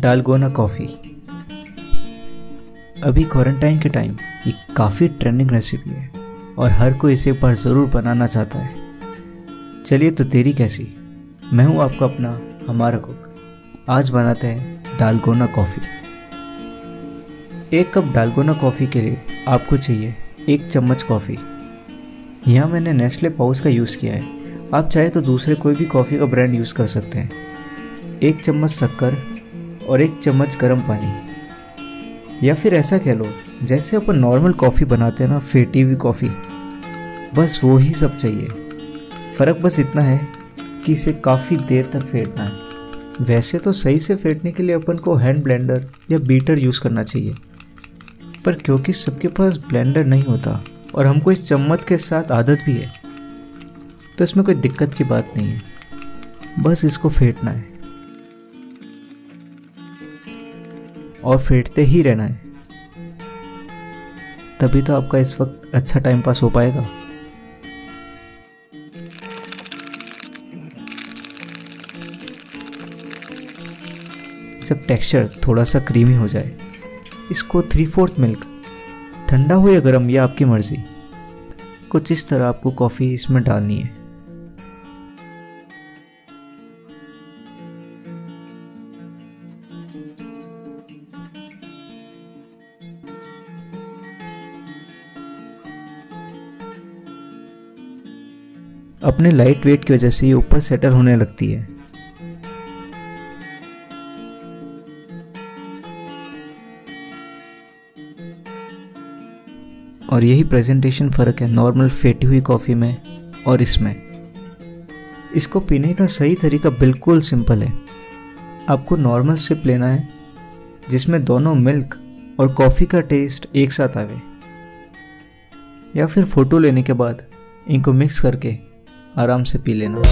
Dalgona coffee अभी quarantine के time ये काफ़ी ट्रेंडिंग रेसिपी है और हर कोई इसे एक बार ज़रूर बनाना चाहता है। चलिए तो तेरी कैसी? मैं हूँ आपका अपना हमारा कुक आज बनाते हैं डालगोना कॉफ़ी एक कप डालगोना कॉफ़ी के लिए आपको चाहिए एक चम्मच कॉफ़ी यहाँ मैंने नेस्ले पाउच का यूज़ किया है। आप चाहे तो दूसरे कोई भी कॉफ़ी का ब्रांड यूज़ कर सकते हैं। एक चम्मच शक्कर और एक चम्मच गर्म पानी। या फिर ऐसा कह लो, जैसे अपन नॉर्मल कॉफ़ी बनाते हैं ना फेटी हुई कॉफ़ी बस वो ही सब चाहिए। फ़र्क बस इतना है कि इसे काफ़ी देर तक फेंटना है। वैसे तो सही से फेंटने के लिए अपन को हैंड ब्लेंडर या बीटर यूज़ करना चाहिए। पर क्योंकि सबके पास ब्लेंडर नहीं होता, और हमको इस चम्मच के साथ आदत भी है तो इसमें कोई दिक्कत की बात नहीं है। बस इसको फेंटना है। और फेंटते ही रहना है। तभी तो आपका इस वक्त अच्छा टाइम पास हो पाएगा। जब टेक्सचर थोड़ा सा क्रीमी हो जाए, इसको थ्री फोर्थ मिल्क ठंडा हो या गर्म यह आपकी मर्ज़ी। कुछ इस तरह आपको कॉफ़ी इसमें डालनी है। अपने लाइट वेट की वजह से ये ऊपर सेटल होने लगती है। और यही प्रेजेंटेशन फ़र्क है नॉर्मल फेटी हुई कॉफ़ी में और इसमें। इसको पीने का सही तरीका बिल्कुल सिंपल है। आपको नॉर्मल सिप लेना है, जिसमें दोनों मिल्क और कॉफ़ी का टेस्ट एक साथ आवे। या फिर फ़ोटो लेने के बाद इनको मिक्स करके आराम से पी लेना।